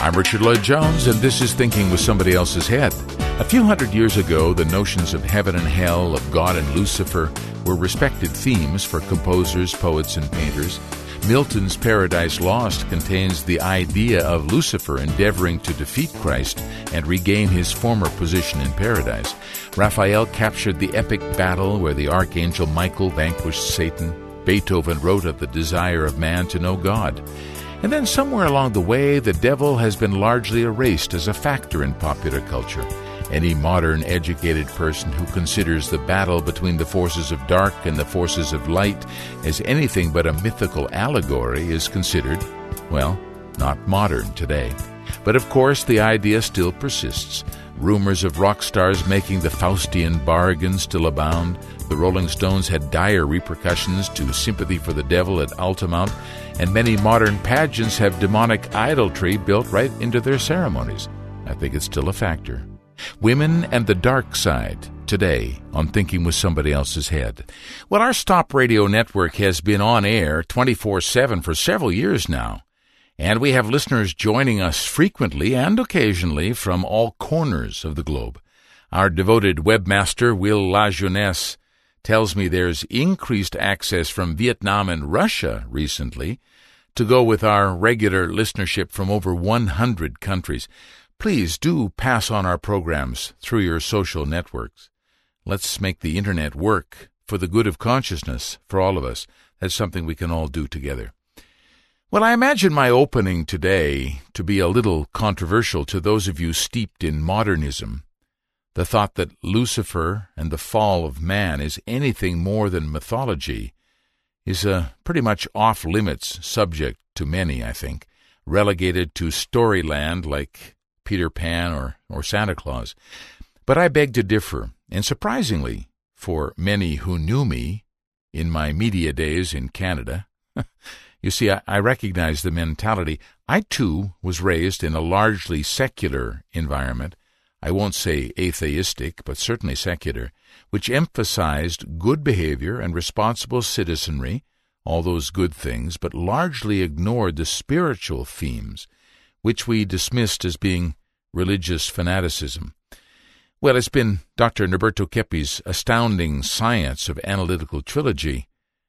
I'm Richard Lloyd Jones, and this is Thinking with Somebody Else's Head. A few hundred years ago, the notions of heaven and hell, of God and Lucifer, were respected themes for composers, poets, and painters. Milton's Paradise Lost contains the idea of Lucifer endeavoring to defeat Christ and regain his former position in paradise. Raphael captured the epic battle where the archangel Michael vanquished Satan. Beethoven wrote of the desire of man to know God. And then somewhere along the way, the devil has been largely erased as a factor in popular culture. Any modern educated person who considers the battle between the forces of dark and the forces of light as anything but a mythical allegory is considered, well, not modern today. But of course, the idea still persists. Rumors of rock stars making the Faustian bargain still abound. The Rolling Stones had dire repercussions to sympathy for the devil at Altamont, and many modern pageants have demonic idolatry built right into their ceremonies. I think it's still a factor. Women and the Dark Side, today on Thinking with Somebody Else's Head. Well, our Stop Radio network has been on air 24 7 for several years now, and we have listeners joining us frequently and occasionally from all corners of the globe. Our devoted webmaster, Will LaJeunesse, tells me there's increased access from Vietnam and Russia recently to go with our regular listenership from over 100 countries. Please do pass on our programs through your social networks. Let's make the internet work for the good of consciousness for all of us. That's something we can all do together. Well, I imagine my opening today to be a little controversial to those of you steeped in modernism. The thought that Lucifer and the fall of man is anything more than mythology is a pretty much off limits subject to many, I think, relegated to storyland like Peter Pan or, or Santa Claus. But I beg to differ, and surprisingly, for many who knew me in my media days in Canada, you see, I, I recognize the mentality. I too was raised in a largely secular environment. I won't say atheistic, but certainly secular, which emphasized good behavior and responsible citizenry, all those good things, but largely ignored the spiritual themes, which we dismissed as being religious fanaticism. Well, it's been Dr. Norberto Keppe's astounding science of analytical trilogy,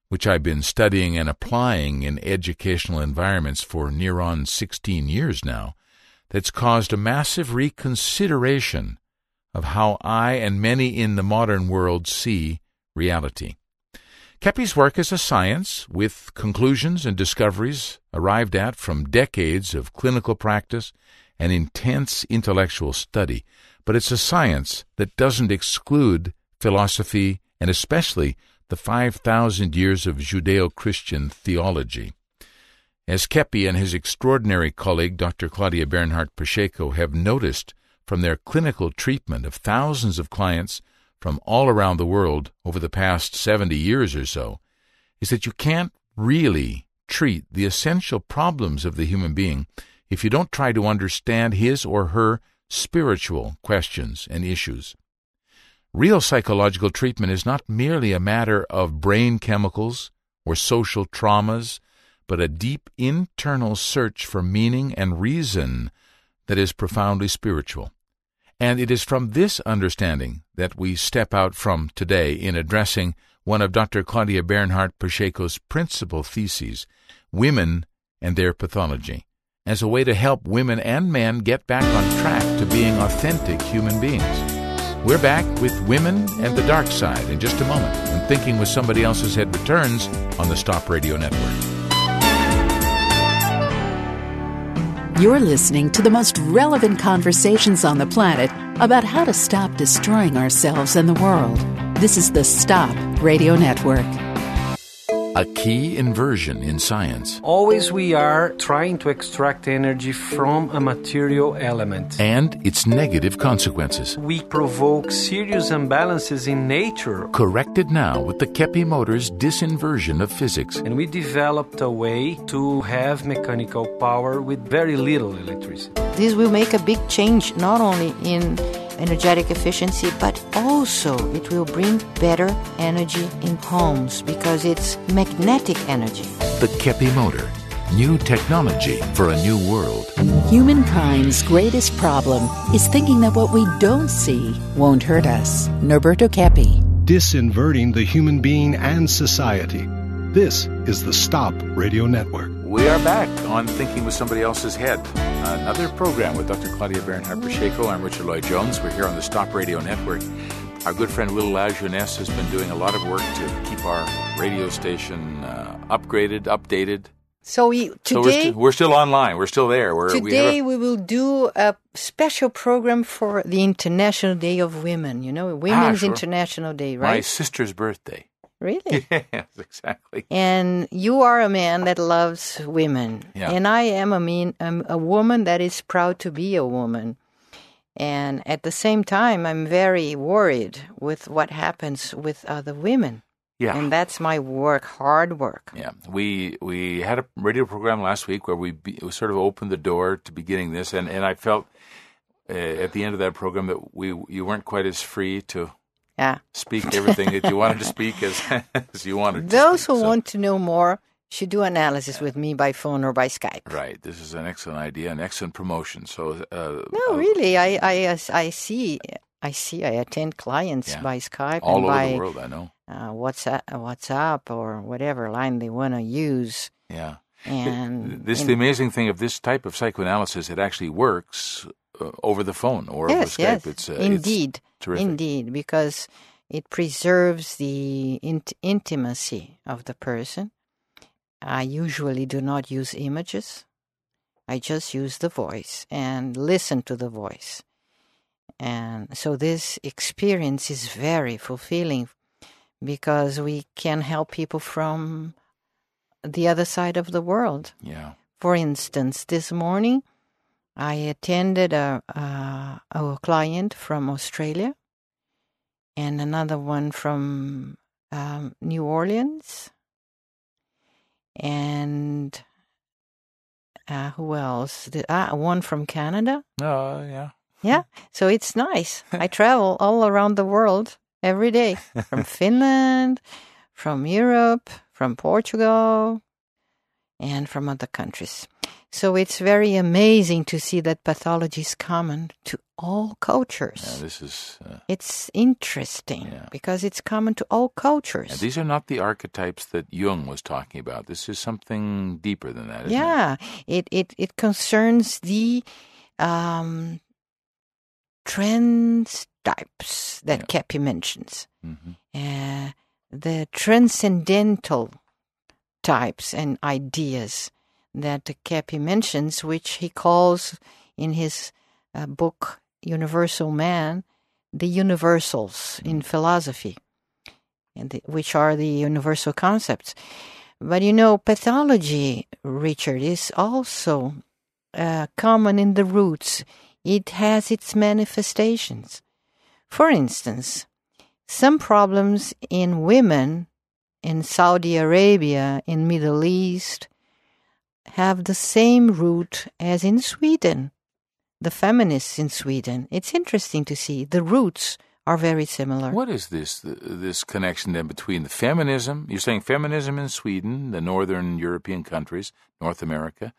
which I've been studying and applying in educational environments for near on 16 years now, that's caused a massive reconsideration of how I and many in the modern world see reality. Keppe's work is a science with conclusions and discoveries arrived at from decades of clinical practice and intense intellectual study, but it's a science that doesn't exclude philosophy and especially the 5,000 years of Judeo Christian theology. As Keppe and his extraordinary colleague, Dr. Claudia Bernhardt Pacheco, have noticed from their clinical treatment of thousands of clients from all around the world over the past 70 years or so, is that you can't really treat the essential problems of the human being if you don't try to understand his or her spiritual questions and issues. Real psychological treatment is not merely a matter of brain chemicals or social traumas, but a deep internal search for meaning and reason that is profoundly spiritual. And it is from this understanding that we step out from today in addressing one of Dr. Claudia Bernhardt Pacheco's principal theses, Women and Their Pathology as a way to help women and men get back on track to being authentic human beings. We're back with Women and the Dark Side in just a moment when Thinking with Somebody Else's Head returns on the Stop Radio Network. You're listening to the most relevant conversations on the planet about how to stop destroying ourselves and the world. This is the Stop Radio Network. A key inversion in science. Always we are trying to extract energy from a material element. And its negative consequences. We provoke serious imbalances in nature. Corrected now with the Keppe Motors disinversion of physics. And we developed a way to have mechanical power with very little electricity. This will make a big change not only in energetic efficiency, but also it will bring better energy in homes because it's magnetic energy. The Keppe motor. New technology for a new world. Humankind's greatest problem is thinking that what we don't see won't hurt us. Norberto Keppe. Disinverting the human being and society. This is the Stop Radio Network. We are back on Thinking with Somebody Else's Head. Another program with Dr. Claudia Bernhardt Pacheco. I'm Richard Lloyd Jones. We're here on the Stop Radio Network. Our good friend Will Lajeunesse has been doing a lot of work to keep our radio station uh, upgraded, updated. So we, So we're, today, we're still online. We're still there. We're, today we we will do a special program for the International Day of Women. You know, Women's Ah, sure. International Day, right? my sister's birthday. Really? yes, exactly. and you are a man that loves women, Yeah. and I am a mean um, a woman that is proud to be a woman. And at the same time, I'm very worried with what happens with other women, Yeah. and that's my work, hard work. Yeah, we we had a radio program last week where we, be, we sort of opened the door to beginning this, and, and I felt uh, at the end of that program that we you weren't quite as free to Yeah. speak everything that you wanted to speak as as you wanted. to Those speak. who So- want to know more should do analysis with me by phone or by Skype. right, this is an excellent idea, an excellent promotion. So uh, No, uh, really, I, I, I see, I see, I attend clients Yeah. by Skype all and over by the world, I know. uh, WhatsApp, WhatsApp or whatever line they want to use. Yeah, And this and- the amazing thing of this type of psychoanalysis. It actually works over the phone or over yes, Skype. yes, It's uh, it's indeed, terrific. indeed, because it preserves the int- intimacy of the person. I usually do not use images. I just use the voice and listen to the voice. And so this experience is very fulfilling because we can help people from the other side of the world. Yeah, For instance, this morning I attended a, a, a client from Australia and another one from um, New Orleans. And uh, who else? The, ah, one from Canada. oh yeah. Yeah, so it's nice. I travel all around the world every day from Finland, from Europe, from Portugal, and from other countries. So it's very amazing to see that pathology is common to all cultures. Yeah, this is. Uh, It's interesting Yeah. because it's common to all cultures. And these are not the archetypes that Jung was talking about. This is something deeper than that, isn't it? yeah, it, it, it concerns the um, trends types that Yeah. Keppe mentions. hmm uh, the transcendental types and ideas that Keppe mentions, which he calls in his uh, book Universal Man, the universals in philosophy, and the, which are the universal concepts. But you know, pathology, Richard, is also uh, common in the roots. It has its manifestations. For instance, some problems in women in Saudi Arabia, in Middle East, have the same root as in Sweden. The feminists in Sweden. It's interesting to see the roots are very similar. What is this this connection then between the feminism? You're saying feminism in Sweden, the northern European countries, North America,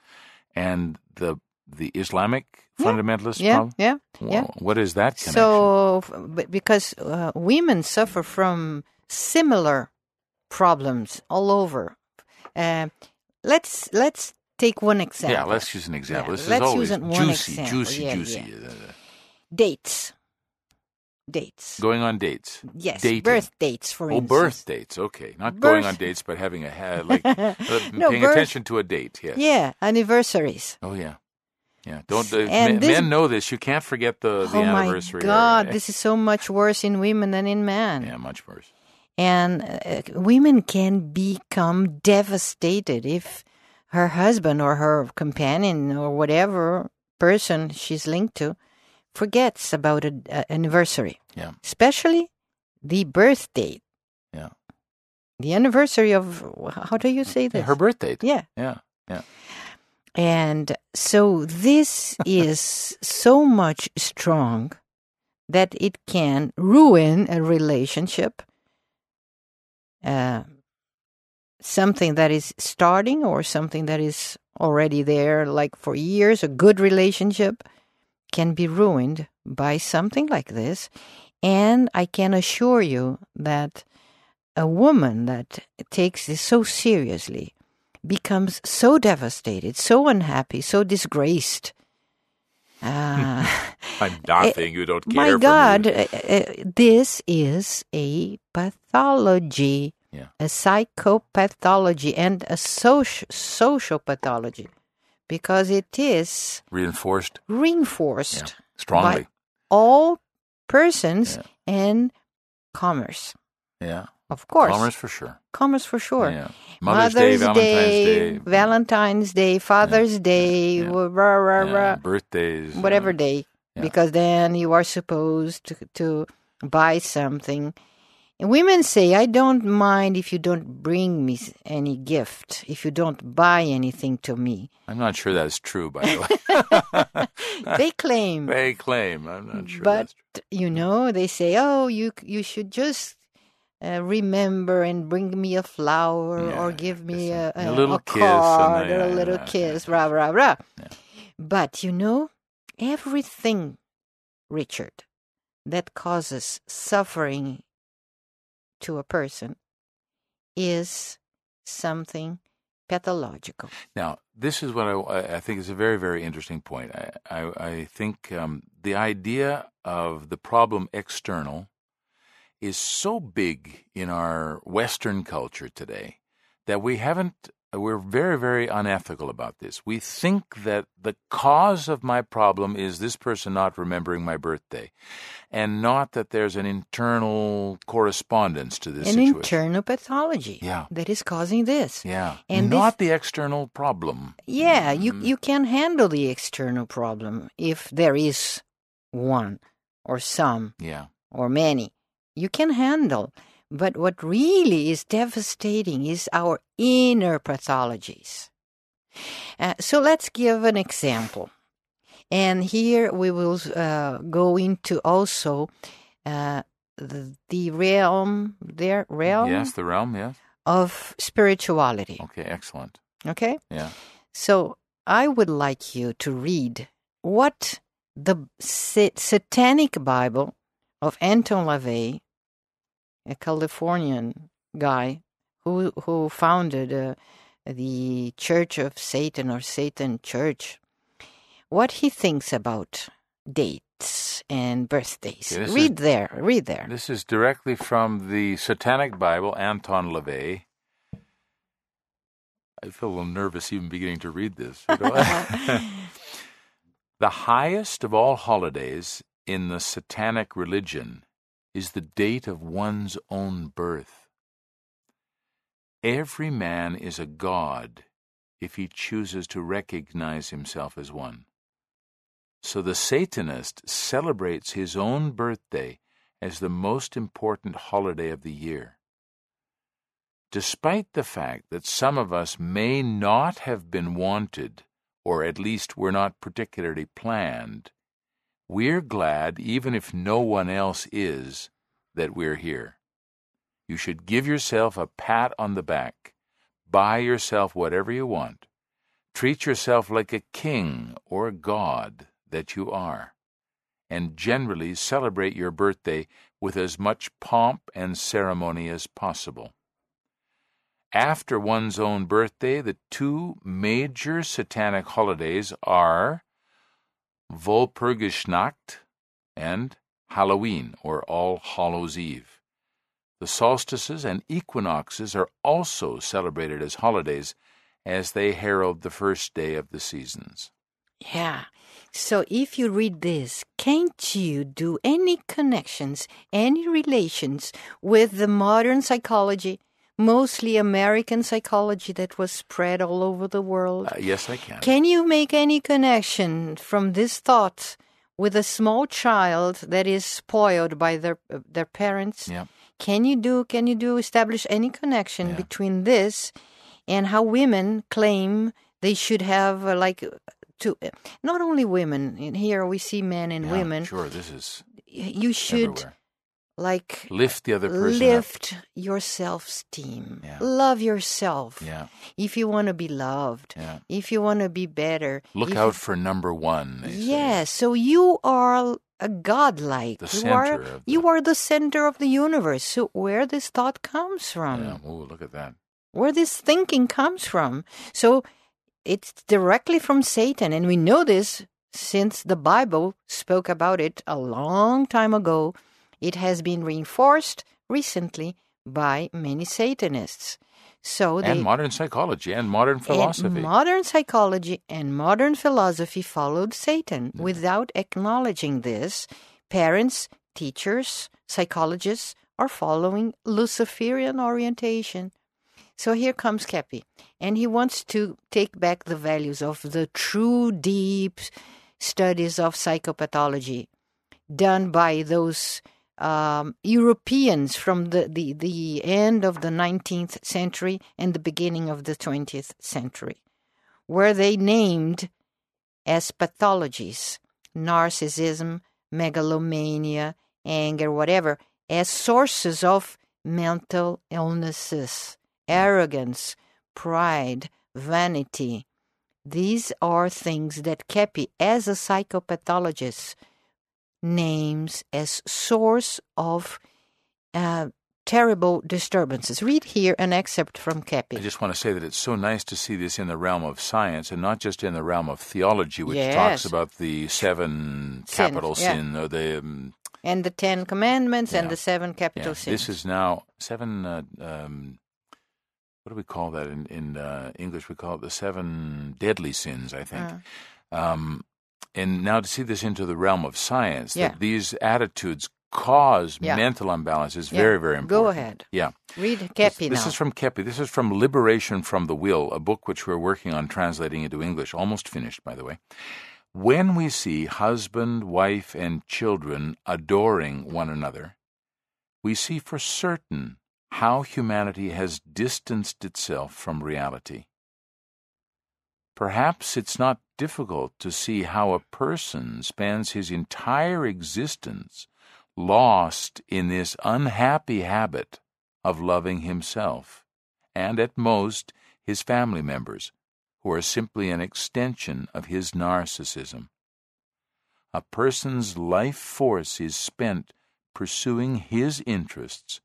and the the Islamic fundamentalist Yeah, problem. yeah, yeah. Wha- What is that connection? So, because uh, women suffer from similar problems all over. Uh, let's let's take one example. yeah, let's use an example. Yeah, this let's is always use it one juicy, example. juicy, Yeah, juicy. yeah. Uh, Dates. Dates. Going on dates. yes, dating. birth dates, for Oh, instance. birth dates. Okay, not going on dates, but having a ha- like uh, No, paying birth- attention to a date. Yes. Yeah, anniversaries. Oh yeah. Yeah. Don't uh, And men, this- men know this. You can't forget the the oh my anniversary. or- God, this is so much worse in women than in men. yeah, much worse. And uh, women can become devastated if her husband or her companion or whatever person she's linked to forgets about an anniversary, Yeah. especially the birth date. Yeah. The anniversary of, how do you say this? Her birth date. yeah. Yeah. Yeah. And so this is so much strong that it can ruin a relationship, uh, something that is starting or something that is already there like for years, a good relationship can be ruined by something like this. And I can assure you that a woman that takes this so seriously becomes so devastated, so unhappy, so disgraced. Uh, I'm nothing. you don't care. my. God, uh, uh, this is a pathology, Yeah. a psychopathology, and a social social pathology, because it is Reinforced. reinforced Yeah. Strongly. by all persons Yeah. and commerce, yeah. of course, Commerce for sure. commerce for sure. Yeah. Mother's, Day, Valentine's Day. Valentine's Day, Father's Day, rah, rah, rah, birthdays. whatever day, because then you are supposed to, to buy something. And women say, I don't mind if you don't bring me any gift, if you don't buy anything to me. I'm not sure that's true, by the way. They claim. they claim. I'm not sure but that's true. you know, they say, "Oh, you you should just uh, remember and bring me a flower or give me a, a a, little a kiss card a- or a yeah, little yeah, kiss, yeah. rah rah rah." Yeah. But you know, everything, Richard, that causes suffering to a person is something pathological. Now, this is what I, I think is a very, very interesting point. I, I, I think um, the idea of the problem external is so big in our Western culture today that we haven't, we're very, very unethical about this. We think that the cause of my problem is this person not remembering my birthday, and not that there's an internal correspondence to this An situation. internal pathology Yeah. that is causing this. yeah, And not this- the external problem. Yeah, you Mm. you can handle the external problem if there is one or some Yeah. or many. You can handle. But what really is devastating is our inner pathologies. Uh, so let's give an example. And here we will uh, go into also uh, the, the realm, their realm Yes, the realm, yes. of spirituality. Okay, excellent. Okay? Yeah. So I would like you to read what the sa- Satanic Bible of Anton LaVey, a Californian guy who who founded uh, the Church of Satan or Satan Church, what he thinks about dates and birthdays. Okay, read is- there, read there. This is directly from the Satanic Bible, Anton LaVey. I feel a little nervous even beginning to read this. you know. the highest of all holidays in the Satanic religion is the date of one's own birth. Every man is a god if he chooses to recognize himself as one. So the Satanist celebrates his own birthday as the most important holiday of the year. Despite the fact that some of us may not have been wanted, or at least were not particularly planned, we're glad, even if no one else is, that we're here. You should give yourself a pat on the back, buy yourself whatever you want, treat yourself like a king or god that you are and generally celebrate your birthday with as much pomp and ceremony as possible. After one's own birthday, the two major satanic holidays are Walpurgisnacht and Halloween, or All Hallows Eve. The solstices and equinoxes are also celebrated as holidays as they herald the first day of the seasons. Yeah. So if you read this, can't you do any connections, any relations with the modern psychology, mostly American psychology that was spread all over the world? Uh, yes, I can. Can you make any connection from this thought with a small child that is spoiled by their uh, their parents? Yeah. Can you do can you do establish any connection Yeah. between this and how women claim they should have uh, like to not only women here we see men and Yeah, women Sure, this is you should everywhere. Like Lift the other person up. lift your self-esteem. Yeah. Love yourself. Yeah. If you want to be loved, Yeah. if you want to be better, Look if out for number one. say. Yes, so you are a godlike. The you are the- you are the center of the universe. So where this thought comes from? Yeah. Oh, look at that. Where this thinking comes from? So it's directly from Satan, and we know this since the Bible spoke about it a long time ago. It has been reinforced recently by many Satanists. So they And modern psychology and modern and philosophy. modern psychology and modern philosophy followed Satan. Without acknowledging this, parents, teachers, psychologists are following Luciferian orientation. So here comes Keppe, and he wants to take back the values of the true deep studies of psychopathology done by those um, Europeans from the, the, the end of the 19th century and the beginning of the 20th century, where they named as pathologies narcissism, megalomania, anger, whatever, as sources of mental illnesses, arrogance, pride, vanity. These are things that Keppe, as a psychopathologist, names as source of uh, terrible disturbances. Read here an excerpt from Keppe. I just want to say that it's so nice to see this in the realm of science and not just in the realm of theology, which Yes. talks about the seven Sins, capital yeah. sin or the um, and the Ten Commandments and the seven capital yeah, sins. This is now seven. Uh, um, what do we call that in in uh, English? We call it the seven deadly sins, I think. Uh. Um, and now to see this into the realm of science, Yeah. that these attitudes cause Yeah. mental imbalance is Yeah. very, very important. Go ahead. Yeah. Read This, Keppe this now. is from Keppe. This is from Liberation from the Will, a book which we're working on translating into English, almost finished, by the way. When we see husband, wife, and children adoring one another, we see for certain how humanity has distanced itself from reality. Perhaps it's not difficult to see how a person spends his entire existence lost in this unhappy habit of loving himself, and at most his family members, who are simply an extension of his narcissism. A person's life force is spent pursuing his interests,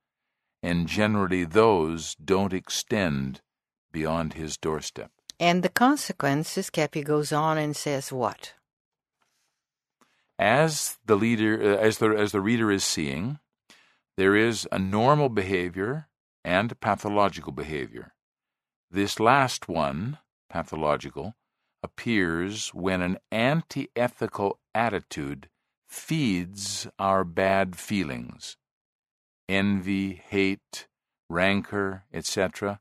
and generally those don't extend beyond his doorstep. And the consequences, Keppe goes on and says what? as the leader uh, as the as the reader is seeing there is a normal behavior and pathological behavior this last one pathological appears when an anti-ethical attitude feeds our bad feelings envy hate rancor etc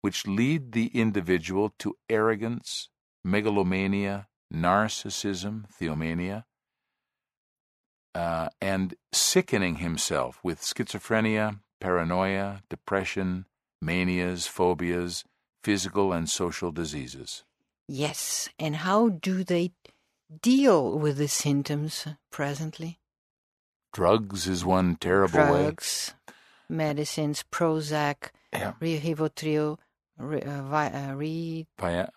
which lead the individual to arrogance megalomania narcissism theomania uh, and sickening himself with schizophrenia, paranoia, depression, manias, phobias, physical and social diseases. Yes, and how do they deal with the symptoms presently? Drugs is one terrible way. Drugs, medicines, Prozac, Yeah. Rivotril, Ri- uh, Vi- uh, Ri- Vi- uh,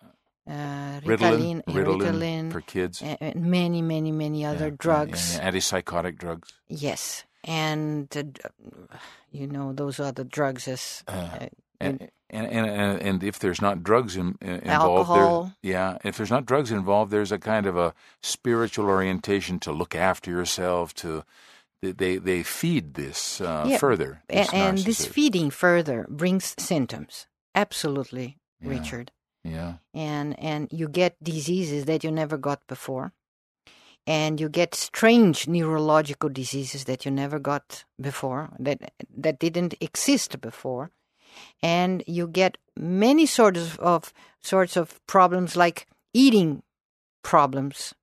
Ritalin, Ritalin, Ritalin, Ritalin, for kids. and, many, many, many other Yeah, drugs. yeah, yeah, antipsychotic drugs. Yes, and uh, you know those other drugs as Uh, uh, And, and, and, and, if there's not drugs in, in, involved, Alcohol. there, yeah, if there's not drugs involved, there's a kind of a spiritual orientation to look after yourself. To they they, feed this uh, further. This and this feeding further brings symptoms. Absolutely, Yeah. Richard. yeah, and and you get diseases that you never got before. And you get strange neurological diseases that you never got before that that didn't exist before. And you get many sorts of, of sorts of problems like eating problems.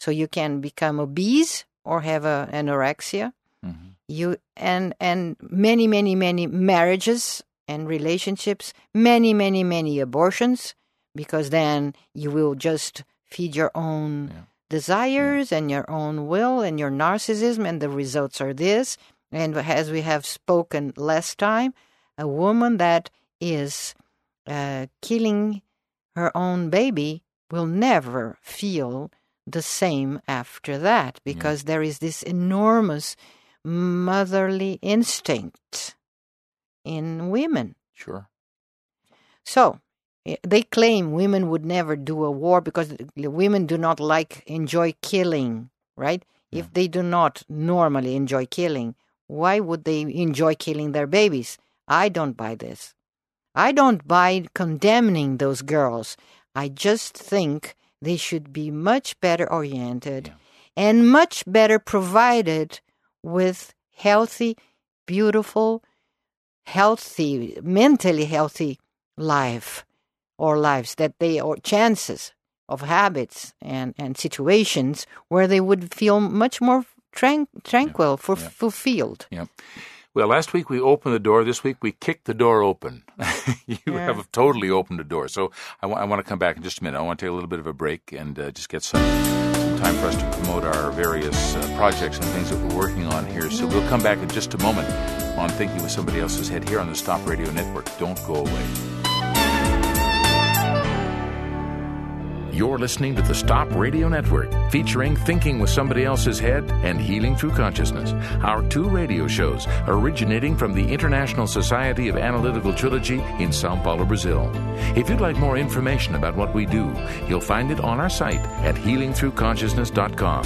So you can become obese or have a anorexia. Hmm you and and many many many marriages and relationships many many many abortions because then you will just feed your own Yeah. desires and your own will and your narcissism and the results are this. And as we have spoken last time, a woman that is uh, killing her own baby will never feel the same after that because there is this enormous motherly instinct in women. Sure. So eh, they claim women would never do a war because women do not like enjoy killing, right? If they do not normally enjoy killing, why would they enjoy killing their babies? I don't buy this. I don't buy condemning those girls. I just think they should be much better oriented Yeah. and much better provided with healthy, beautiful, healthy, mentally healthy life or lives that they or chances of habits and, and situations where they would feel much more tran- tranquil, for, yeah. fulfilled. Yeah. Well, last week we opened the door. This week we kicked the door open. you Yeah. have totally opened the door. So I wa- I want to come back in just a minute. I want to take a little bit of a break and uh, just get some, some time for us to promote our various uh, projects and things that we're working on here. So we'll come back in just a moment on Thinking with Somebody Else's Head here on the Stop Radio Network. Don't go away. You're listening to the Stop Radio Network, featuring Thinking with Somebody Else's Head and Healing Through Consciousness, our two radio shows originating from the International Society of Analytical Trilogy in Sao Paulo, Brazil. If you'd like more information about what we do, you'll find it on our site at healingthroughconsciousness.com.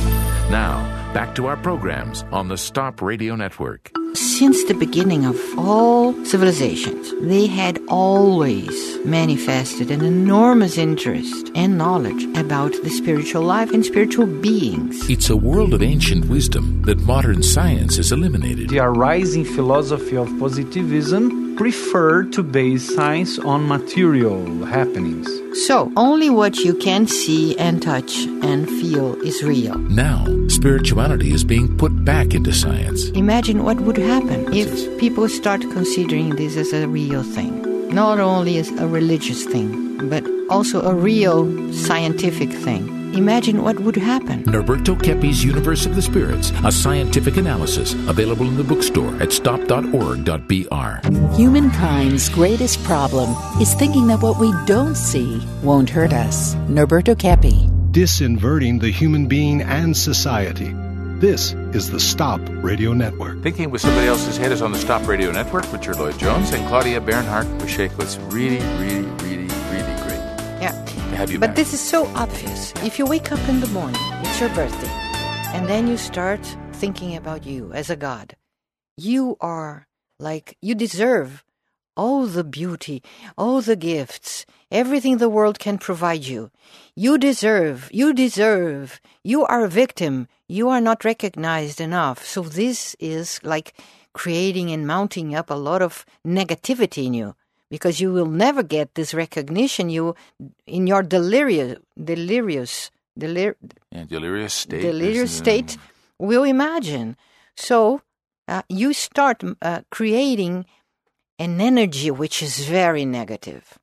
Now, back to our programs on the Stop Radio Network. Since the beginning of all civilizations, they had always manifested an enormous interest and knowledge about the spiritual life and spiritual beings. It's a world of ancient wisdom that modern science has eliminated. The arising philosophy of positivism preferred to base science on material happenings. So, only what you can see and touch and feel is real. Now, spirituality is being put back into science. Imagine what would happen if people start considering this as a real thing. Not only as a religious thing, but also a real scientific thing. Imagine what would happen. Norberto Keppe's Universe of the Spirits, a scientific analysis, available in the bookstore at stop.org.br. Humankind's greatest problem is thinking that what we don't see won't hurt us. Norberto Keppe. Disinverting the human being and society. This is the Stop Radio Network. Thinking with Somebody Else's Head is on the Stop Radio Network. Richard Lloyd Jones and Claudia Bernhardt Pacheco. It's really, really, really, really great Yeah. Have you But this is so obvious. If you wake up in the morning, it's your birthday, and then you start thinking about you as a god, you are like, you deserve all the beauty, all the gifts, everything the world can provide you. You deserve, you deserve, you are a victim, you are not recognized enough. So this is like creating and mounting up a lot of negativity in you because you will never get this recognition you in your delirious delirious delir, yeah, delirious state. delirious uh, state will imagine so uh, you start uh, creating an energy which is very negative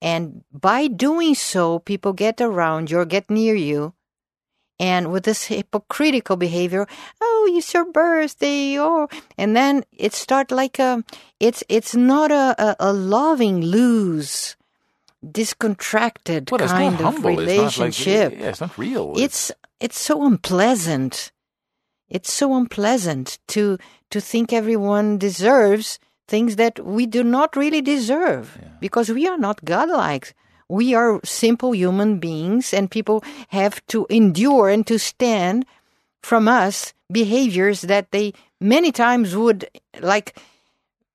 and by doing so people get around you or get near you and with this hypocritical behavior oh Oh, it's your birthday oh. And then it start like a it's it's not a, a, a loving loose discontracted Well, kind of humble. relationship It's not like, yeah, it's not real. it's it's so unpleasant. It's so unpleasant to to think everyone deserves things that we do not really deserve because we are not godlike. We are simple human beings and people have to endure and to stand from us behaviors that they many times would like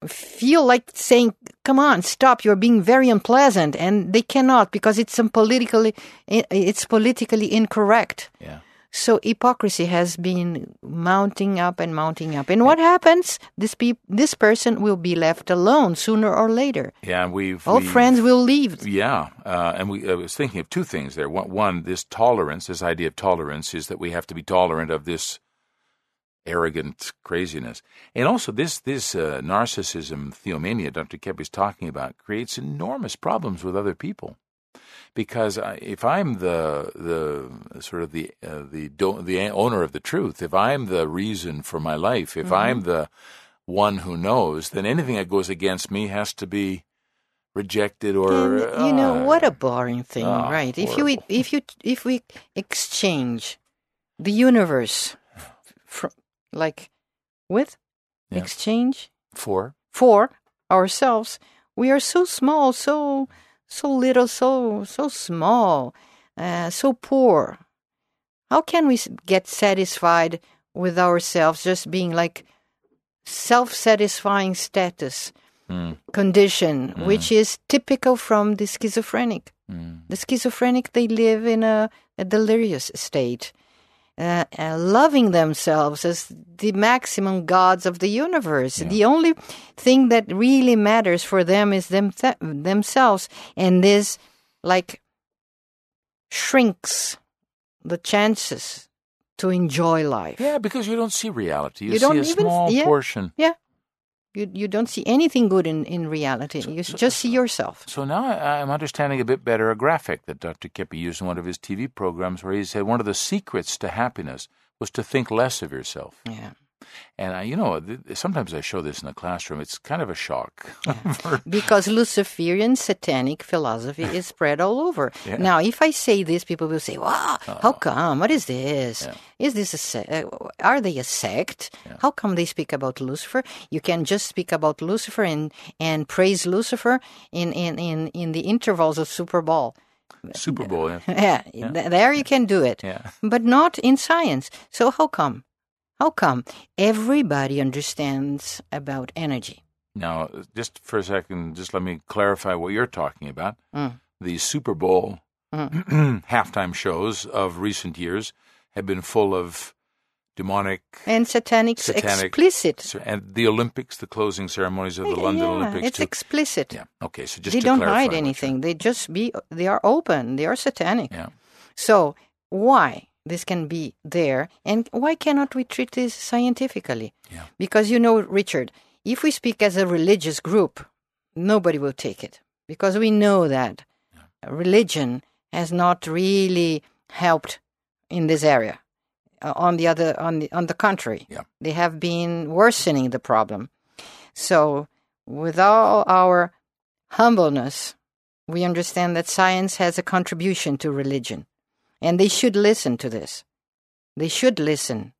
feel like saying come on stop you're being very unpleasant and they cannot because it's some politically it's politically incorrect yeah. So hypocrisy has been mounting up and mounting up and what happens this peop- this person will be left alone sooner or later Yeah, and we've all we've- friends will leave Yeah, uh, and we I was thinking of two things there. One, one, this tolerance, this idea of tolerance, is that we have to be tolerant of this arrogant craziness, and also this this uh, narcissism, theomania, Dr. Keppe is talking about, creates enormous problems with other people. Because if I'm the the sort of the uh, the do, the owner of the truth, if I'm the reason for my life, if I'm the one who knows, then anything that goes against me has to be rejected or you know uh, what a boring thing, ah, right? If you if you if we exchange the universe from like with Yeah. exchange for for ourselves, we are so small, so so little, so so small, uh, so poor. How can we get satisfied with ourselves just being like self-satisfying status Mm, condition, which is typical from the schizophrenic? mm, The schizophrenic, they live in a, a delirious state, uh, uh, loving themselves as the maximum gods of the universe. The only thing that really matters for them is them themselves, and this like shrinks the chances to enjoy life. yeah, because you don't see reality. You, You see don't a even- small yeah. portion. Yeah. You, you don't see anything good in, in reality. you so- just see yourself. So now I, I'm understanding a bit better a graphic that Dr. Keppe used in one of his TV programs where he said one of the secrets to happiness was to think less of yourself. Yeah. And I, you know, th- sometimes I show this in the classroom. It's kind of a shock. for- because Luciferian satanic philosophy is spread all over. Yeah. Now, if I say this, people will say, "Wow, how come? What is this? Is this a se- uh, are they a sect? How come they speak about Lucifer? You can just speak about Lucifer and and praise Lucifer in in in, in the intervals of Super Bowl." Super Bowl. Yeah. Yeah, th- there you can do it, Yeah. but not in science. So how come? How come everybody understands about energy? Now, just for a second, just let me clarify what you're talking about. Mm. The Super Bowl halftime shows of recent years have been full of demonic, And satanic, Satanic. explicit. and the Olympics, the closing ceremonies of the London yeah, Olympics It's too. explicit. yeah. Okay. So just they don't hide anything. They just be. They are open. They are satanic. Yeah. So why this can be there, and why cannot we treat this scientifically? Yeah. Because you know, Richard, if we speak as a religious group, nobody will take it because we know that religion has not really helped in this area. Uh, on the other, on the on the contrary, Yeah. they have been worsening the problem. So, with all our humbleness, we understand that science has a contribution to religion, and they should listen to this. They should listen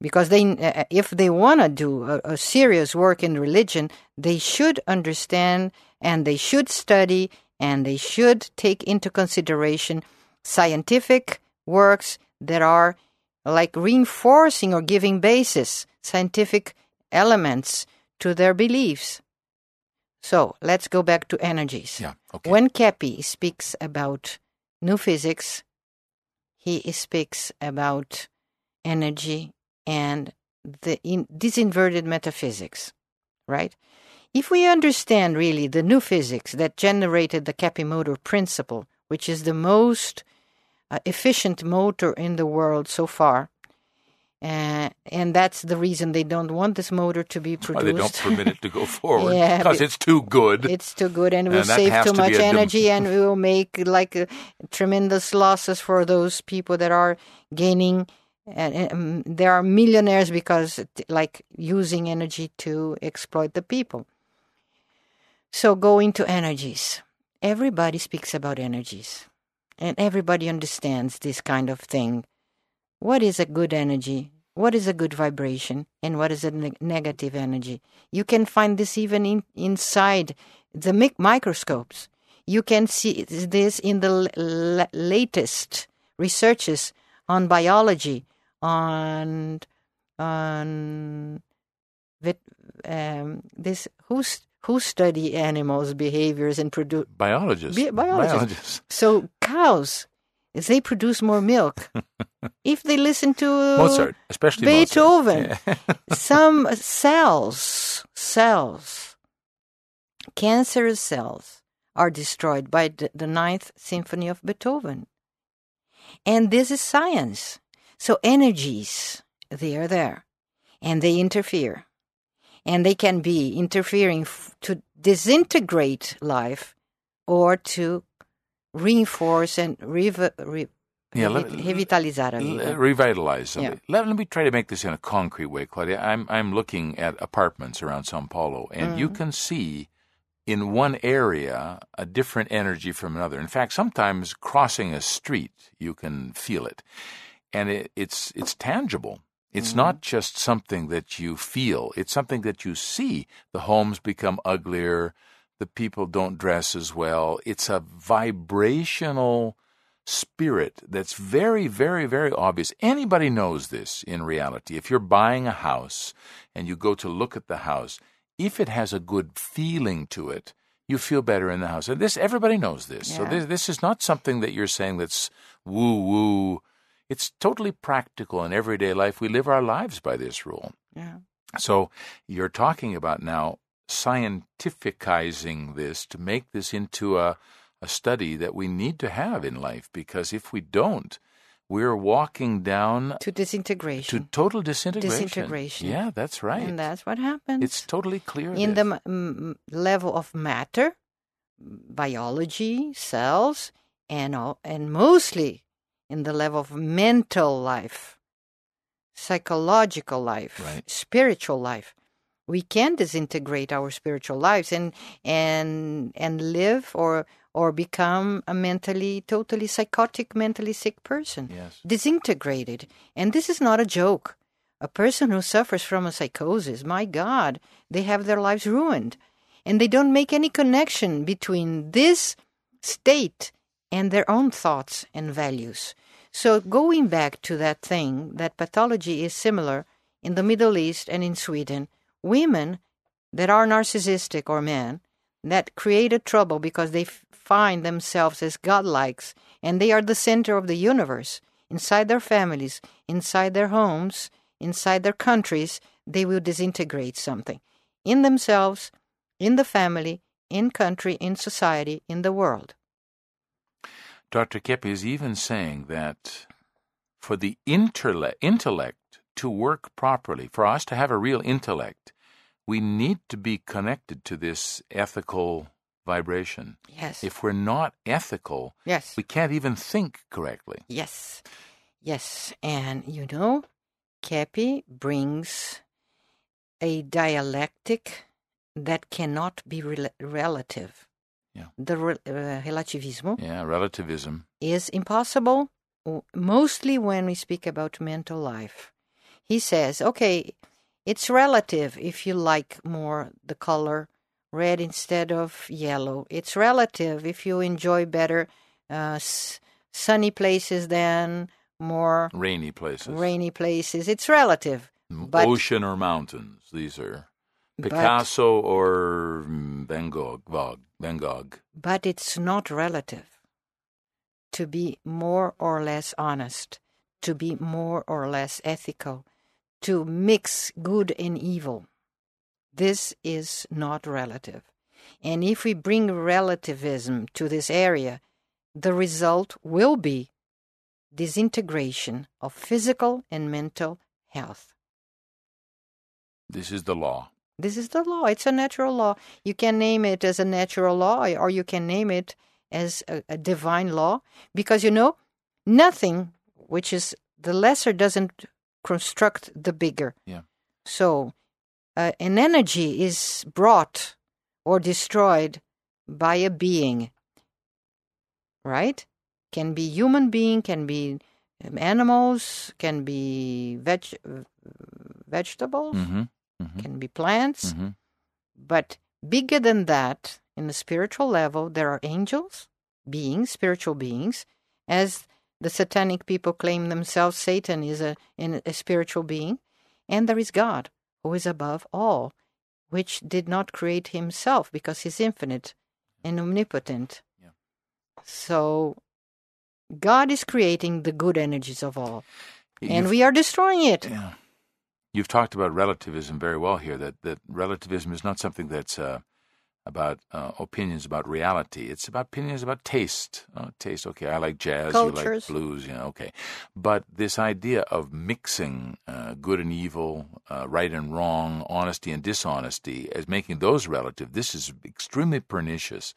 because they, uh, if they want to do a, a serious work in religion, they should understand and they should study and they should take into consideration scientific works that are like reinforcing or giving basis, scientific elements to their beliefs. So let's go back to energies. Yeah. Okay. When Keppe speaks about new physics, he speaks about energy and the in, disinverted metaphysics, right? If we understand really the new physics that generated the Keppe motor principle, which is the most uh, efficient motor in the world so far, uh, and that's the reason they don't want this motor to be produced. Why they don't permit it to go forward Yeah, because it's too good. It's too good, and we'll And save too to much energy, and we will make like uh, tremendous losses for those people that are gaining. And um, there are millionaires because, like, using energy to exploit the people. So, going to energies. Everybody speaks about energies, and everybody understands this kind of thing. What is a good energy? What is a good vibration? And what is a neg- negative energy? You can find this even in, inside the mic- microscopes. You can see this in the l- l- latest researches on biology, on on um, this who's who study animals' behaviors and produce biologists. Bi- biologists. biologists. so cows, they produce more milk. if they listen to Mozart, especially Beethoven, Mozart. some cells, cells, cancerous cells are destroyed by the, Ninth Symphony of Beethoven. And this is science. So energies, they are there, and they interfere. And they can be interfering f- to disintegrate life or to reinforce and re- Yeah, let- revi- revitalizar a L- vida. revitalize something. Yeah. Let, let me try to make this in a concrete way, Claudia. I'm I'm looking at apartments around Sao Paulo, and you mm. can see in one area a different energy from another. In fact, sometimes crossing a street, you can feel it, and it, it's it's tangible. It's not mm-hmm. just something that you feel; it's something that you see. The homes become uglier. The people don't dress as well. It's a vibrational spirit that's very, very, very obvious. Anybody knows this in reality. If you're buying a house and you go to look at the house, if it has a good feeling to it, you feel better in the house. And this, everybody knows this. So this, this is not something that you're saying that's woo woo. It's totally practical in everyday life. We live our lives by this rule. Yeah. So you're talking about now scientificizing this to make this into a, a study that we need to have in life because if we don't, we're walking down To disintegration. to total disintegration. Disintegration. Yeah, that's right. And that's what happens. it's totally clear. in this. the level of matter, biology, cells, and all, and mostly in the level of mental life, psychological life, Right. spiritual life. We can disintegrate our spiritual lives and and and live or or become a mentally totally psychotic, mentally sick person Yes. disintegrated. And this is not a joke. A person who suffers from a psychosis, my God, they have their lives ruined. And they don't make any connection between this state and their own thoughts and values. So, going back to that thing, that pathology is similar in the Middle East and in Sweden. Women that are narcissistic or men that created trouble because they f- find themselves as godlikes and they are the center of the universe inside their families, inside their homes, inside their countries, they will disintegrate something in themselves, in the family, in country, in society, in the world. Dr. Keppe is even saying that for the interle- intellect to work properly, for us to have a real intellect, we need to be connected to this ethical vibration. Yes. If we're not ethical, yes. we can't even think correctly. Yes, yes, and you know, Keppe brings a dialectic that cannot be rel- relative. Yeah. The re- uh, relativismo Yeah, relativism. is impossible, mostly when we speak about mental life. He says, okay, it's relative if you like more the color red instead of yellow. It's relative if you enjoy better uh, s- sunny places than more Rainy places. rainy places. It's relative. But- Ocean or mountains. These are But- Picasso or mm, Van Gogh. Van Gogh. But it's not relative. To be more or less honest, to be more or less ethical, to mix good and evil. This is not relative. And if we bring relativism to this area, the result will be disintegration of physical and mental health. This is the law. This is the law. It's a natural law. You can name it as a natural law, or you can name it as a, a divine law, because you know, nothing which is the lesser doesn't construct the bigger. Yeah. So, uh, an energy is brought or destroyed by a being, right? Can be human being, can be um, animals, can be veg- vegetables Mm-hmm. Mm-hmm. can be plants, Mm-hmm. but bigger than that, in the spiritual level, there are angels, beings, spiritual beings, as the satanic people claim themselves. Satan is a, in a spiritual being, and there is God, who is above all, which did not create himself because he's infinite and omnipotent. Yeah. So, God is creating the good energies of all, and You've- we are destroying it. Yeah. You've talked about relativism very well here. That that relativism is not something that's uh, about uh, opinions about reality. It's about opinions about taste. Uh, taste. Okay, I like jazz. You like Cultures. blues. You know. Okay, but this idea of mixing uh, good and evil, uh, right and wrong, honesty and dishonesty, as making those relative, this is extremely pernicious.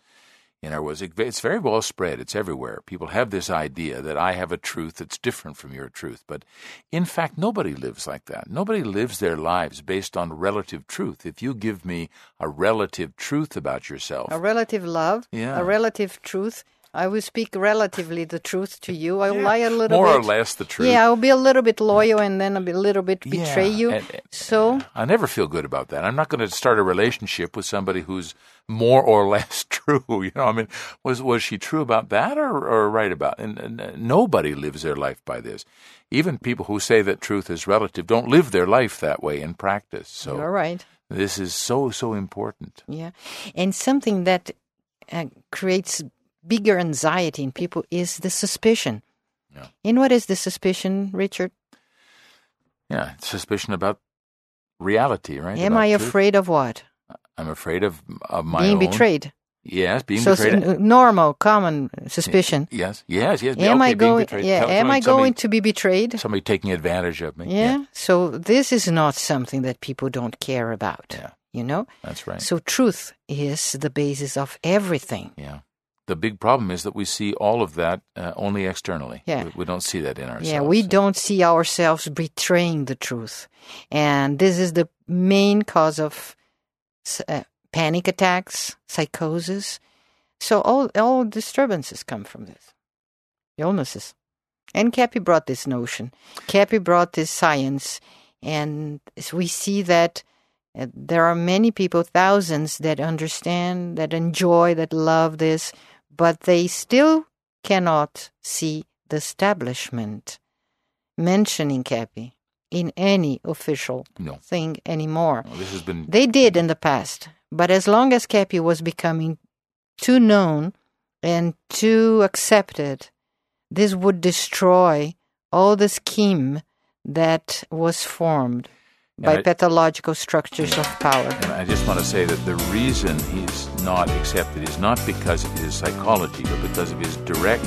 In other words, it's very well spread. It's everywhere. People have this idea that I have a truth that's different from your truth. But in fact, nobody lives like that. Nobody lives their lives based on relative truth. If you give me a relative truth about yourself, A relative love, Yeah. a relative truth. I will speak relatively the truth to you. I'll Yeah, lie a little more bit. or less the truth. Yeah, I'll be a little bit loyal and then I'll be a little bit betray Yeah, you. and- so I never feel good about that. I'm not going to start a relationship with somebody who's more or less true. You know, I mean, was was she true about that or, or right about? And, and uh, nobody lives their life by this. Even people who say that truth is relative don't live their life that way in practice. So you're right. this is so so important. Yeah. And something that uh, creates bigger anxiety in people is the suspicion. Yeah. And what is the suspicion, Richard? Yeah, suspicion about reality, right? Am About I truth. afraid of what? I'm afraid of of my Being own. betrayed. Yes, being so betrayed. n- normal, common suspicion. yes, yes, yes. Am okay, I going? Yeah. Tell- Am somebody- I going somebody- to be betrayed? somebody taking advantage of me? Yeah. So this is not something that people don't care about. Yeah. You know. that's right. So truth is the basis of everything. Yeah. The big problem is that we see all of that uh, only externally. Yeah. We, we don't see that in ourselves. Yeah, we don't see ourselves betraying the truth. And this is the main cause of uh, panic attacks, psychosis. So all, all disturbances come from this, illnesses. And Keppe brought this notion. Keppe brought this science. And we see that uh, there are many people, thousands, that understand, that enjoy, that love this, but they still cannot see the establishment mentioning Keppe in any official No. thing anymore. Well, this has been They did in the past, but as long as Keppe was becoming too known and too accepted, this would destroy all the scheme that was formed by I- pathological structures of power. And I just want to say that the reason he's not accepted is not because of his psychology, but because of his direct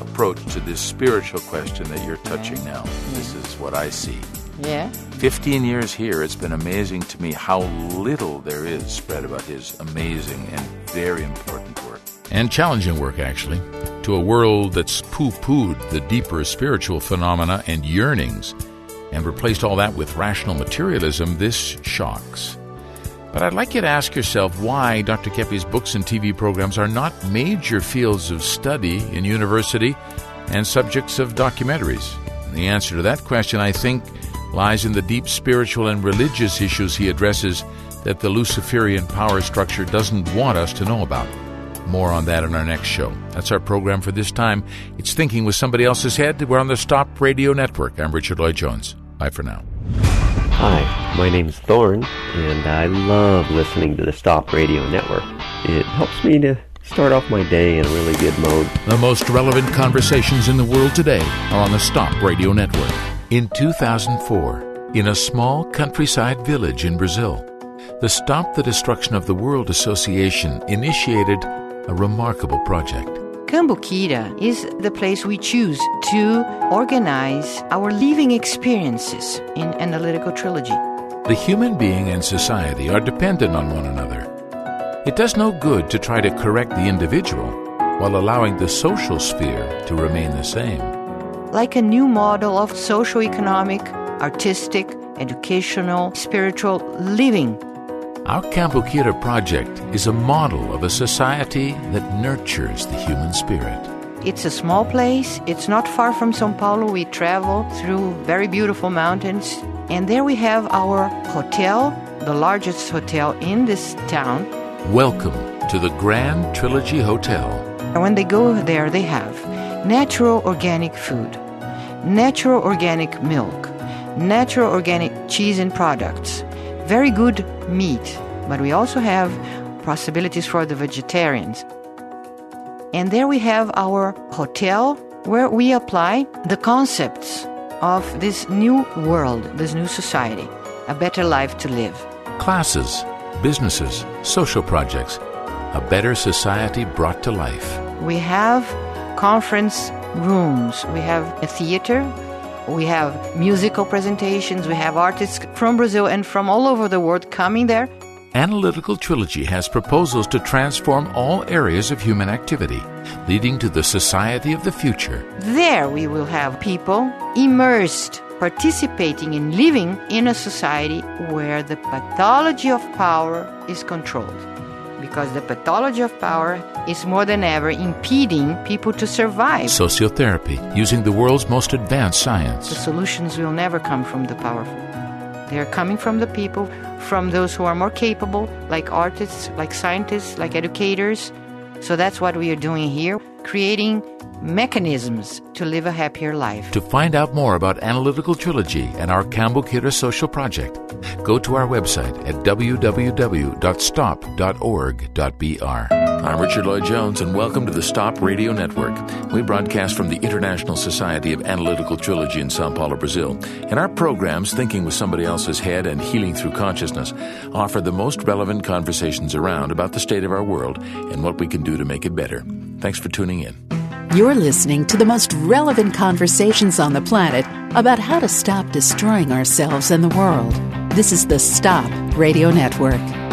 approach to this spiritual question that you're touching now. This is what I see. Yeah, 15 years here, it's been amazing to me how little there is spread about his amazing and very important work. and challenging work, actually, to a world that's poo pooed the deeper spiritual phenomena and yearnings and replaced all that with rational materialism, this shocks. But I'd like you to ask yourself why Dr. Keppe's books and TV programs are not major fields of study in university and subjects of documentaries. And the answer to that question, I think, lies in the deep spiritual and religious issues he addresses that the Luciferian power structure doesn't want us to know about. More on that in our next show. That's our program for this time. It's Thinking with Somebody Else's Head. We're on the Stop Radio Network. I'm Richard Lloyd Jones. Bye for now. Hi, my name is Thorne, and I love listening to the Stop Radio Network. It helps me to start off my day in a really good mode. The most relevant conversations in the world today are on the Stop Radio Network. In 2004, in a small countryside village in Brazil, the Stop the Destruction of the World Association initiated a remarkable project. Cambuquira is the place we choose to organize our living experiences in analytical trilogy. The human being and society are dependent on one another. It does no good to try to correct the individual while allowing the social sphere to remain the same. Like a new model of socio-economic, artistic, educational, spiritual living. Our Cambuquira project is a model of a society that nurtures the human spirit. It's a small place. It's not far from Sao Paulo. We travel through very beautiful mountains. And there we have our hotel, the largest hotel in this town. Welcome to the Grand Trilogy Hotel. When they go there, they have natural organic food, natural organic milk, natural organic cheese and products, very good meat, but we also have possibilities for the vegetarians. And there we have our hotel where we apply the concepts of this new world, this new society, a better life to live. Classes, businesses, social projects, a better society brought to life. We have conference rooms, we have a theater, we have musical presentations, we have artists from Brazil and from all over the world coming there Analytical Trilogy has proposals to transform all areas of human activity, leading to the society of the future. There we will have people immersed, participating and living in a society where the pathology of power is controlled. Because the pathology of power is more than ever impeding people to survive. Sociotherapy, using the world's most advanced science. The solutions will never come from the powerful. They are coming from the people, from those who are more capable, like artists, like scientists, like educators. So that's what we are doing here, creating mechanisms to live a happier life. To find out more about Analytical Trilogy and our Cambuquira social project, go to our website at www.stop.org.br. I'm Richard Lloyd Jones, and welcome to the Stop Radio Network. We broadcast from the International Society of Analytical Trilogy in Sao Paulo, Brazil. And our programs, Thinking with Somebody Else's Head and Healing Through Consciousness, offer the most relevant conversations around about the state of our world and what we can do to make it better. Thanks for tuning in. You're listening to the most relevant conversations on the planet about how to stop destroying ourselves and the world. This is the Stop Radio Network.